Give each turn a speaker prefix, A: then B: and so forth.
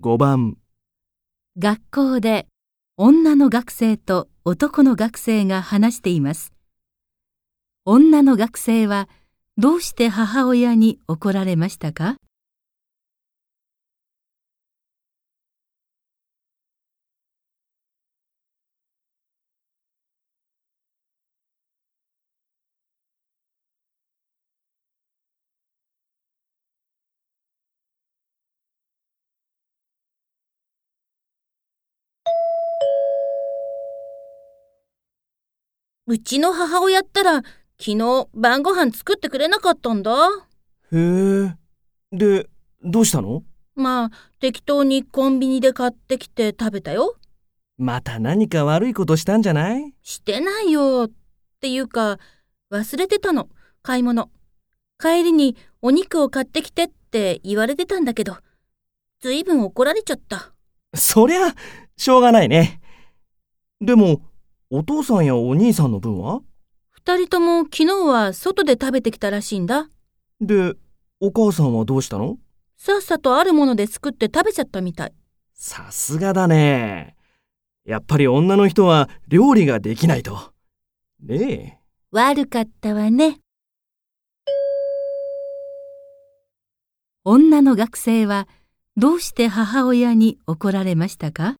A: 5番、
B: 学校で女の学生と男の学生が話しています。女の学生はどうして母親に怒られましたか？
C: うちの母親ったら、昨日晩ご飯作ってくれなかったんだ。
A: へえ。で、どうしたの？
C: まあ、適当にコンビニで買ってきて食べたよ。
A: また何か悪いことしたんじゃない？
C: してないよ。っていうか、忘れてたの、買い物。帰りにお肉を買ってきてって言われてたんだけど、ずいぶん怒られちゃった。
A: そりゃ、しょうがないね。でも、お父さんやお兄さんの分は？
C: 二人とも昨日は外で食べてきたらしいんだ。
A: で、お母さんはどうしたの？
C: さっさとあるもので作って食べちゃったみたい。
A: さすがだね。やっぱり女の人は料理ができないと。ねえ。
C: 悪かったわね。
B: 女の学生はどうして母親に怒られましたか？